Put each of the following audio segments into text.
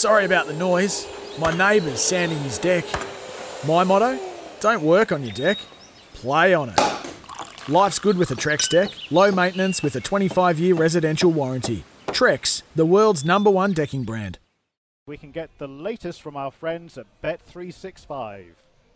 Sorry about the noise. My neighbour's sanding his deck. My motto? Don't work on your deck, play on it. Life's good with a Trex deck. Low maintenance with a 25 year residential warranty. Trex, the world's number one decking brand. We can get the latest from our friends at Bet365.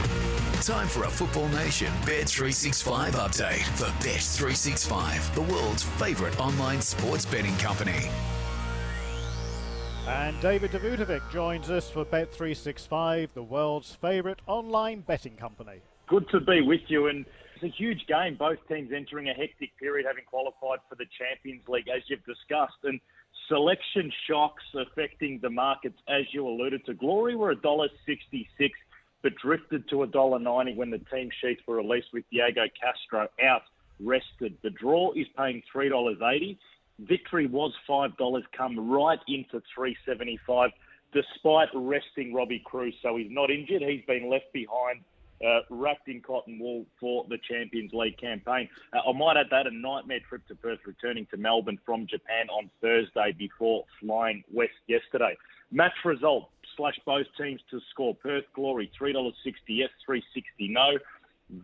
Time for a Football Nation Bet365 update for Bet365, the world's favourite online sports betting company. And David Davutovic joins us for Bet365, the world's favourite online betting company. Good to be with you, and it's a huge game. Both teams entering a hectic period, having qualified for the Champions League, as you've discussed, and selection shocks affecting the markets, as you alluded to. Glory were $1.66, but drifted to $1.90 when the team sheets were released with Diego Castro out rested. The draw is paying $3.80. Victory was $5, come right into $3.75 despite resting Robbie Kruse. So he's not injured. He's been left behind uh, wrapped in cotton wool for the Champions League campaign. Uh, I might add that a nightmare trip to Perth, returning to Melbourne from Japan on Thursday before flying west yesterday. Match result slash both teams to score. Perth Glory three dollars sixty yes, three sixty no.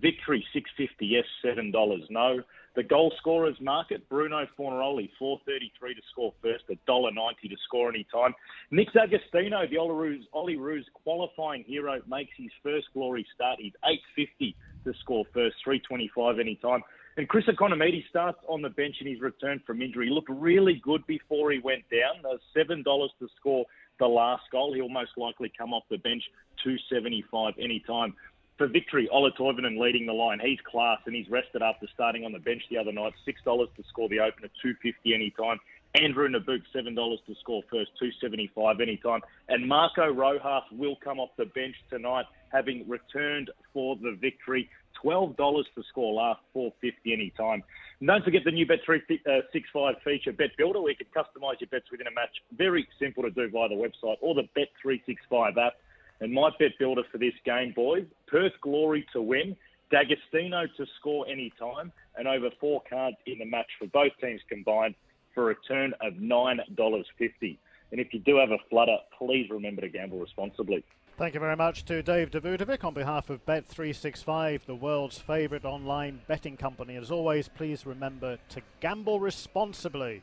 Victory six fifty yes, seven dollars no. The goal scorers market, Bruno Fornaroli, 433 to score first, $1.90 to score any time. Nick D'Agostino, the Olyroos qualifying hero, makes his first glory start. He's 850 to score first, 325 any time. And Chris Ikonomidis starts on the bench in his return from injury. He looked really good before he went down. There's $7 to score the last goal. He'll most likely come off the bench, 275 any time for victory, Ola Toivonen leading the line. He's class and he's rested after starting on the bench the other night. Six dollars to score the opener, two fifty anytime. Andrew Nabbout, seven dollars to score first, two seventy five anytime. And Marco Rojas will come off the bench tonight, having returned for the victory. Twelve dollars to score last, four fifty anytime. And don't forget the new Bet three uh, six five feature, Bet Builder, where you can customise your bets within a match. Very simple to do via the website or the Bet three six five app. And my bet builder for this game, boys, Perth Glory to win, D'Agostino to score any time, and over four cards in the match for both teams combined for a return of $9.50. And if you do have a flutter, please remember to gamble responsibly. Thank you very much to Dave Davutovic on behalf of Bet365, the world's favourite online betting company. As always, please remember to gamble responsibly.